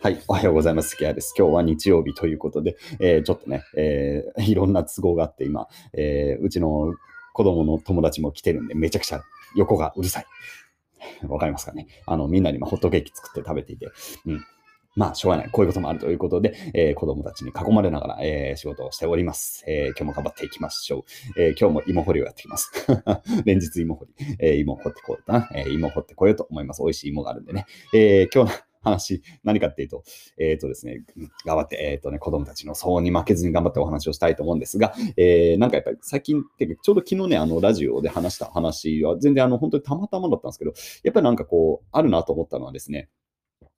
はい。おはようございます。関谷です。今日は日曜日ということで、えー、ちょっとね、えー、いろんな都合があって、今、えー、うちの子供の友達も来てるんで、めちゃくちゃ横がうるさい。わかりますかね？あの、みんなに今ホットケーキ作って食べていて、うん。まあ、しょうがない。こういうこともあるということで、えー、子供たちに囲まれながら、えー、仕事をしております。えー、今日も頑張っていきましょう。え今日も芋掘りをやってきます。連日芋掘り。え芋掘ってこようかな。え芋掘ってこようと思います。美味しい芋があるんでね。え今日話、何かっていうと、えっ、ー、とですね、頑張って、えっ、ー、とね、子供たちの騒に負けずに頑張ってお話をしたいと思うんですが、えー、なんかやっぱり最近っていうか、ちょうど昨日ね、あの、ラジオで話した話は、全然あの、本当にたまたまだったんですけど、やっぱりなんかこう、あるなと思ったのはですね、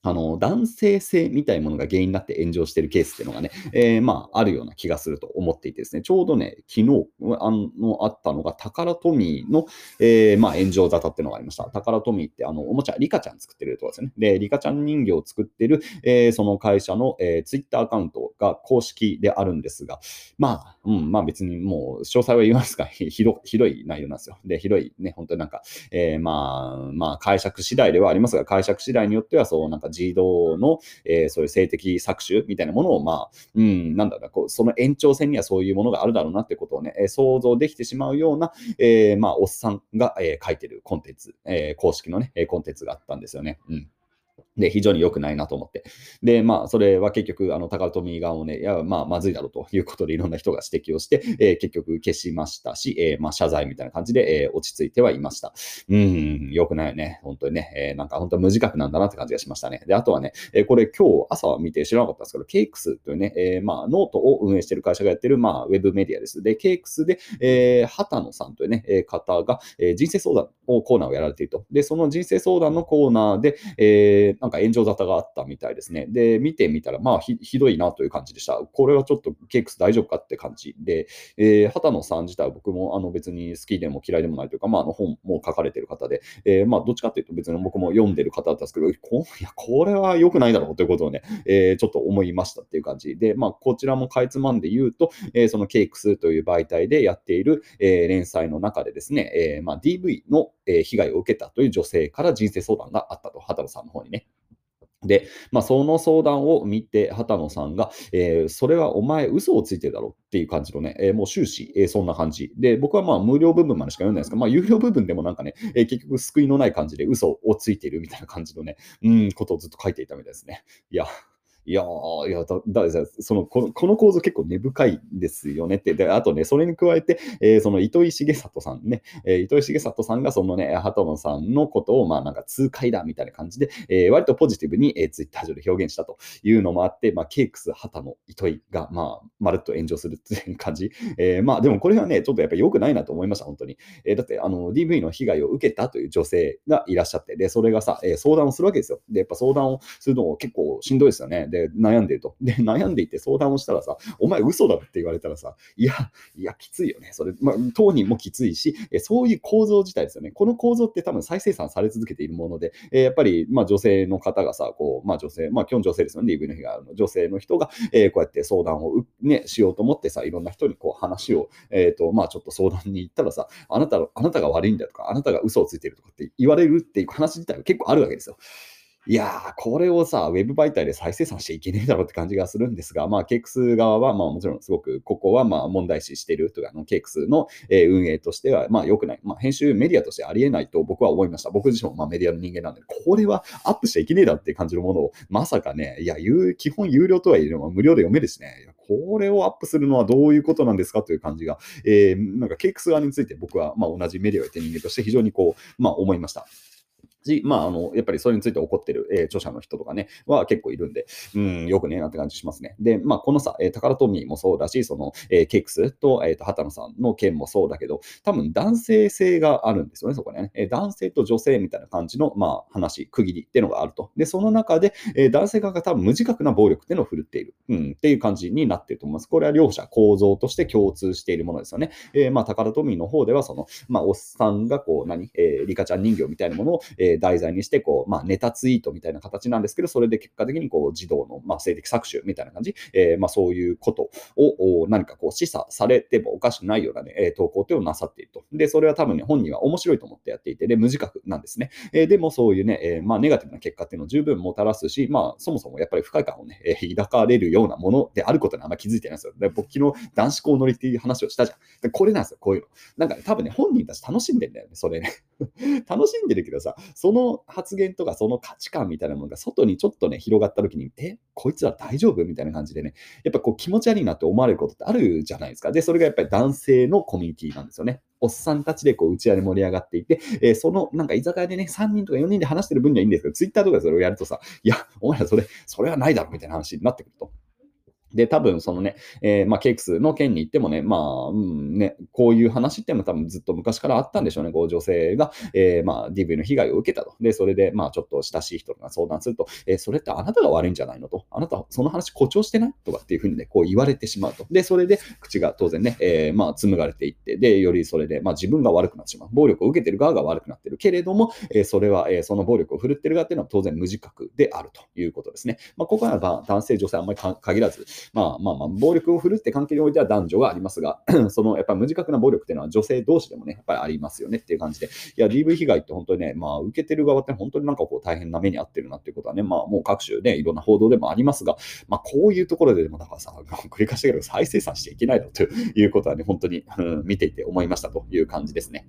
あの、男性性みたいなものが原因になって炎上しているケースっていうのがね、えー、まあ、あるような気がすると思っていてですね、ちょうどね、昨日あのあったのが、タカラトミーの、えー、まあ、炎上沙汰っていうのがありました。タカラトミーって、あの、おもちゃ、リカちゃん作ってるとこですよね。で、リカちゃん人形を作ってる、えー、その会社の、えー、ツイッターアカウントが公式であるんですが、まあ、うん、まあ別にもう、詳細は言いますが、ひどひどい内容なんですよ。で、ひどいね、本当になんか、えー、まあ、まあ、解釈次第ではありますが、解釈次第によっては、そう、なんか児童のえー、そういう性的搾取みたいなものを、まあ、うん、なんだろうな、こうその延長線にはそういうものがあるだろうなってことをね、え、想像できてしまうような、えー、まあ、おっさんが、えー、書いてるコンテンツ、え、公式のね、コンテンツがあったんですよね。うんで、非常に良くないなと思って。で、まあ、それは結局、あの、高富側をね、いや、まあ、まずいだろうということで、いろんな人が指摘をして、えー、結局消しましたし、えー、まあ、謝罪みたいな感じで、えー、落ち着いてはいました。うん、良くないよね。本当にね、えー、なんか本当無自覚なんだなって感じがしましたね。で、あとはね、えー、これ今日朝は見て知らなかったんですけど、 cakes というね、えー、まあ、ノートを運営している会社がやってる、まあ、ウェブメディアです。で、 cakes で、えー、幡野さんというね、えー、方が、えー、人生相談をコーナーをやられていると。で、その人生相談のコーナーで、えー、なんか炎上沙汰があったみたいですね。で、見てみたら、まあひ、ひどいなという感じでした。これはちょっとケークス大丈夫かって感じで、えー、畑野さん自体は僕もあの別に好きでも嫌いでもないというか、まあ、あの本も書かれてる方で、えー、まあ、どっちかっていうと別に僕も読んでる方だったんですけど、こいや これは良くないだろうということをね、えー、ちょっと思いましたっていう感じで、まあ、こちらもかいつまんで言うと、えー、そのケークスという媒体でやっている、えー、連載の中でですね、えーまあ、DV の、え被害を受けたという女性から人生相談があったと、畑野さんの方にね。で、まあ、その相談を見て、畑野さんが、えー、それはお前、嘘をついてるだろっていう感じのね、えー、もう終始、えー、そんな感じ。で、僕はまあ、無料部分までしか読んないですが、まあ、有料部分でもなんかね、え結局、救いのない感じで嘘をついているみたいな感じのね、うん、ことをずっと書いていたみたいですね。いや、いやいや、だ、だ、そのこの、この構造結構根深いですよねって。で、あとね、それに加えて、えー、その糸井重里さんね、えー、糸井重里さんがそのね、鳩野さんのことを、まあなんか痛快だみたいな感じで、えー、割とポジティブに、えー、ツイッター上で表現したというのもあって、まあ、ケークス、畑野、糸井が、まあ、まるっと炎上するっていう感じ。えー、まあ、でもこれはね、ちょっとやっぱり良くないなと思いました、本当に。えー、だって、あの、DV の被害を受けたという女性がいらっしゃって、で、それがさ、えー、相談をするわけですよ。で、やっぱ相談をするのも結構しんどいですよね。で、悩んでると。で、悩んでいて相談をしたらさ、お前嘘だって言われたらさ、いや、いや、きついよね。それ、まあ、当人もきついし、そういう構造自体ですよね。この構造って多分再生産され続けているもので、えやっぱり、まあ、女性の方がさ、こう、まあ、女性、まあ、基本女性ですよね。DV の被害の女性の人が、えこうやって相談を、ね、しようと思ってさ、いろんな人にこう話を、えっ、と、まあ、ちょっと相談に行ったらさ、あなた、あなたが悪いんだとか、あなたが嘘をついてるとかって言われるっていう話自体は結構あるわけですよ。いやー、これをさ、ウェブ媒体で再生産しちゃいけねえだろうって感じがするんですが、まあ、ケイクス側は、まあ、もちろんすごく、ここはまあ問題視してるというか、あのケイクスの、運営としては、まあ、良くない。まあ、編集メディアとしてありえないと僕は思いました。僕自身もまあメディアの人間なんで、これはアップしちゃいけねえだって感じるものを、まさかね、いや、基本有料とはいえ、無料で読めるしね、これをアップするのはどういうことなんですかという感じが、えー、なんかケイクス側について僕はまあ同じメディアをやってる人間として非常にこう、まあ思いました。し、まあ、あの、やっぱりそれについて怒ってる、えー、著者の人とかね、は結構いるんで、うん、よくねなって感じしますね。で、まあ、このさ、えー、タカラトミーもそうだし、その、えー、ケイクスと、えっ、ー、と、畑野さんの件もそうだけど、多分男性性があるんですよね、そこね。えー、男性と女性みたいな感じの、まあ、話、区切りっていうのがあると。で、その中で、えー、男性側が多分無自覚な暴力っていうのを振るっている、うん、っていう感じになってると思います。これは両者構造として共通しているものですよね。えー、まあ、タカラトミーの方では、その、まあ、おっさんがこう、何、えー、リカちゃん人形みたいなものを、ええ、題材にして、こう、まあ、ネタツイートみたいな形なんですけど、それで結果的にこう児童の、まあ、性的搾取みたいな感じ、え、まあ、そういうことを何かこう示唆されてもおかしくないような、ね、え投稿というのをなさっていると。で、それは多分ね、本人は面白いと思ってやっていて、で、無自覚なんですね。え、でもそういうね、え、まあ、ネガティブな結果っていうのを十分もたらすし、まあ、そもそもやっぱり不快感をね、え、抱かれるようなものであることにあんま気づいてないんですよ。で僕、昨日男子校乗りっていう話をしたじゃん。で、これなんですよ、こういうの。なんかね、多分ね、本人たち楽しんでんだよね、それね。楽しんでるけどさ、その発言とかその価値観みたいなものが外にちょっとね、広がった時に、え、こいつら大丈夫？みたいな感じでね、やっぱこう気持ち悪いなって思われることってあるじゃないですか。で、それがやっぱり男性のコミュニティなんですよね。おっさんたちでこう打ち上げ盛り上がっていて、えー、そのなんか居酒屋でね、3人とか4人で話してる分にはいいんですけど、ツイッターとかでそれをやるとさ、いや、お前らそれ、それはないだろみたいな話になってくると。で、多分そのね、えー、まあ、ケイクスの件に行ってもね、まあ、うんね、こういう話っていうのは多分ずっと昔からあったんでしょうね。こう女性が、えー、まあ、DV の被害を受けたと。で、それで、まあ、ちょっと親しい人が相談すると、えー、それってあなたが悪いんじゃないのと。あなた、その話誇張してないとかっていうふうにね、こう言われてしまうと。で、それで口が当然ね、え、まあ、紡がれていって、で、よりそれで、まあ、自分が悪くなってしまう。暴力を受けてる側が悪くなってるけれども、え、それは、え、その暴力を振るってる側っていうのは当然無自覚であるということですね。まあ、ここは男性、女性あんまり限らず、まあまあまあ、暴力を振るって関係においては男女がありますが、そのやっぱり無自覚な暴力っていうのは女性同士でもね、やっぱりありますよねっていう感じで、いや、DV 被害って本当にね、まあ、受けてる側って本当になんかこう大変な目に遭ってるなっていうことはね、まあ、もう各種ね、いろんな報道でもありますが、まあ、こういうところででもだからさ、繰り返しだけど再生産していけないのということはね、本当に、うん、見ていて思いましたという感じですね。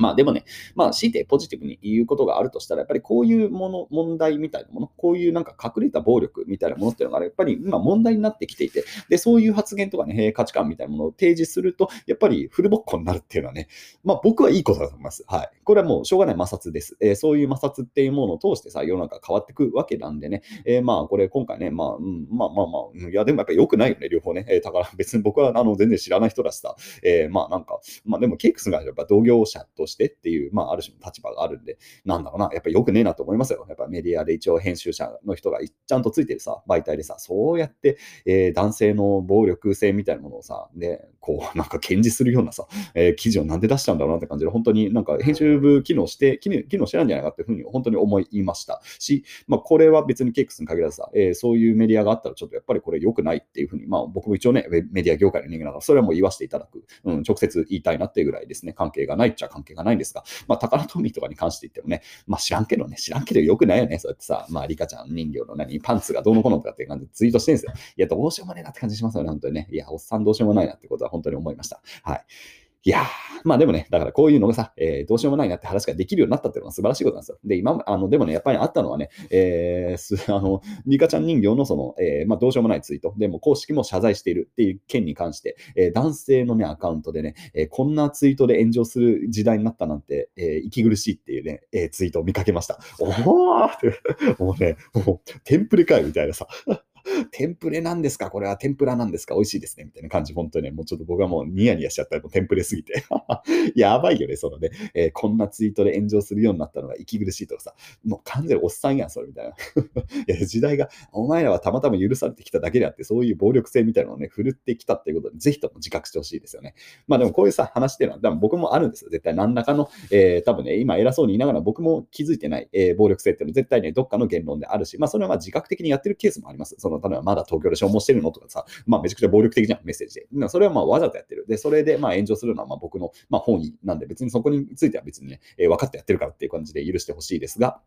まあでもね、まあ強いてポジティブに言うことがあるとしたら、やっぱりこういうもの、問題みたいなもの、こういうなんか隠れた暴力みたいなものっていうのが、やっぱり今問題になってきていて、で、そういう発言とかね、価値観みたいなものを提示すると、やっぱりフルボッコになるっていうのはね、まあ僕はいいことだと思います。はい。これはもうしょうがない摩擦です。えー、そういう摩擦っていうものを通してさ、世の中変わってくわけなんでね、えー、まあこれ今回ね、まあ、うん、まあまあまあ、いやでもやっぱり良くないよね、両方ね。えー、だから別に僕はあの全然知らない人だしさ、え、まあなんか、まあでもケイクスがやっぱ同業者としてしてっていう、まあある種の立場があるんで、なんだろうな、やっぱり良くねえなと思いますよ。やっぱメディアで一応編集者の人がちゃんとついてるさ、媒体でさ、そうやって、えー、男性の暴力性みたいなものをさ、ね、こう、なんか検事するようなさ、えー、記事をなんで出したんだろうなって感じで、本当になんか編集部機能して、機能してないんじゃないかっていうふうに本当に思いましたし、まあ、これは別にケイクスに限らずさ、えー、そういうメディアがあったらちょっとやっぱりこれ良くないっていうふうに、まあ僕も一応ね、メディア業界の人間だから、それはもう言わせていただく、うん、直接言いたいなっていうぐらいですね、関係がないっちゃ関係がないんですが、まあ、宝トミーとかに関して言ってもね、まあ知らんけどね、知らんけどよくないよね、そうやってさ、まあリカちゃん人形の何、パンツがどうのこうのとかって感じでツイートしてるんですよ。いや、どうしようもねえなって感じしますよね、本当にね。いや、おっさんどうしようもないなってことは本当に思いました。はい。いやー、まあでもね、だからこういうのがさ、えー、どうしようもないなって話ができるようになったっていうのは素晴らしいことなんですよ。で、今、あの、でもね、やっぱりあったのはね、えー、す あの、リカちゃん人形のその、えー、まあどうしようもないツイート、でも公式も謝罪しているっていう件に関して、えー、男性のね、アカウントでね、えー、こんなツイートで炎上する時代になったなんて、えー、息苦しいっていうね、えー、ツイートを見かけました。おーって、もうね、もう、テンプレかいみたいなさ。テンプレなんですか？これは天ぷらなんですか？美味しいですねみたいな感じ、本当にね、もうちょっと僕はもうニヤニヤしちゃったら、もうテンプレすぎて。やばいよね、そのね、えー、こんなツイートで炎上するようになったのが息苦しいとかさ、もう完全におっさんやん、それみたいな。いや、時代が、お前らはたまたま許されてきただけであって、そういう暴力性みたいなのをね、振るってきたっていうことで、ぜひとも自覚してほしいですよね。まあでもこういうさ、話っていうのは、多分僕もあるんですよ。絶対何らかの、えー、多分ね、今偉そうに言いながら僕も気づいてない、えー、暴力性っていうのは絶対ね、どっかの言論であるし、まあそれはまあ自覚的にやってるケースもあります。その、例えばまだ東京で消耗してるのとかさ、まあめちゃくちゃ暴力的じゃん、メッセージで。それはまあわざとやってる。で、それでまあ炎上するのはまあ僕のまあ本意なんで、別にそこについては別にね、えー、分かってやってるからっていう感じで許してほしいですが、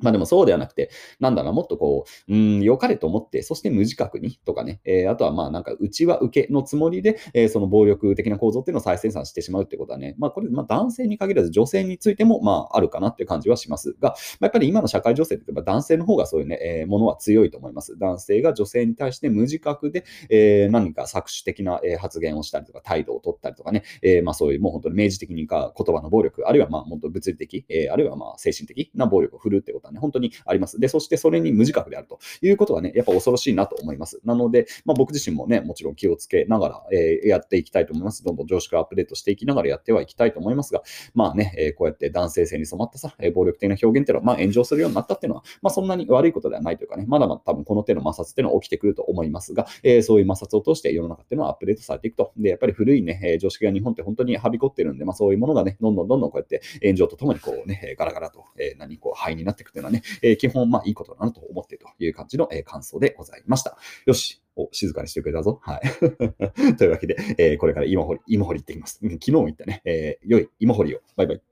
まあでもそうではなくて、なんだろうもっとこう、うん、良かれと思って、そして無自覚にとかね、えー、あとはまあなんか、うちは受けのつもりで、えー、その暴力的な構造っていうのを再生産してしまうってことはね、まあこれ、まあ男性に限らず女性についても、まああるかなっていう感じはしますが、まあ、やっぱり今の社会情勢って言えば男性の方がそういうね、えー、ものは強いと思います。男性が女性に対して無自覚で、えー、何か搾取的な、発言をしたりとか、態度を取ったりとかね、えー、まあそういうもう本当に明示的にか言葉の暴力、あるいはまあ本当物理的、えー、あるいはまあ精神的な暴力を振るってことね、本当にあります。で、そしてそれに無自覚であるということはね、やっぱ恐ろしいなと思います。なので、まあ、僕自身もね、もちろん気をつけながら、えー、やっていきたいと思います。どんどん常識をアップデートしていきながらやってはいきたいと思いますが、まあね、えー、こうやって男性性に染まったさ、え暴力的な表現っていうのは、まあ、炎上するようになったっていうのは、まあ、そんなに悪いことではないというかね、まだまだ多分この手の摩擦っていうのは起きてくると思いますが、えー、そういう摩擦を通して世の中っていうのはアップデートされていくと。で、やっぱり古いね、え常識が日本って本当にはびこってるんで、まあ、そういうものがね、どんどんどんどんこうやって炎上とともにこうね、ガラガラと、えー、何、こう、灰になっていくというのはね、えー、基本、まあ、いいことだなと思っているという感じの、え感想でございました。よし。お、静かにしてくれたぞ。はい。というわけで、えー、これから芋掘り、芋掘り行ってきます。昨日も言ったね、えー、良い芋掘りを。バイバイ。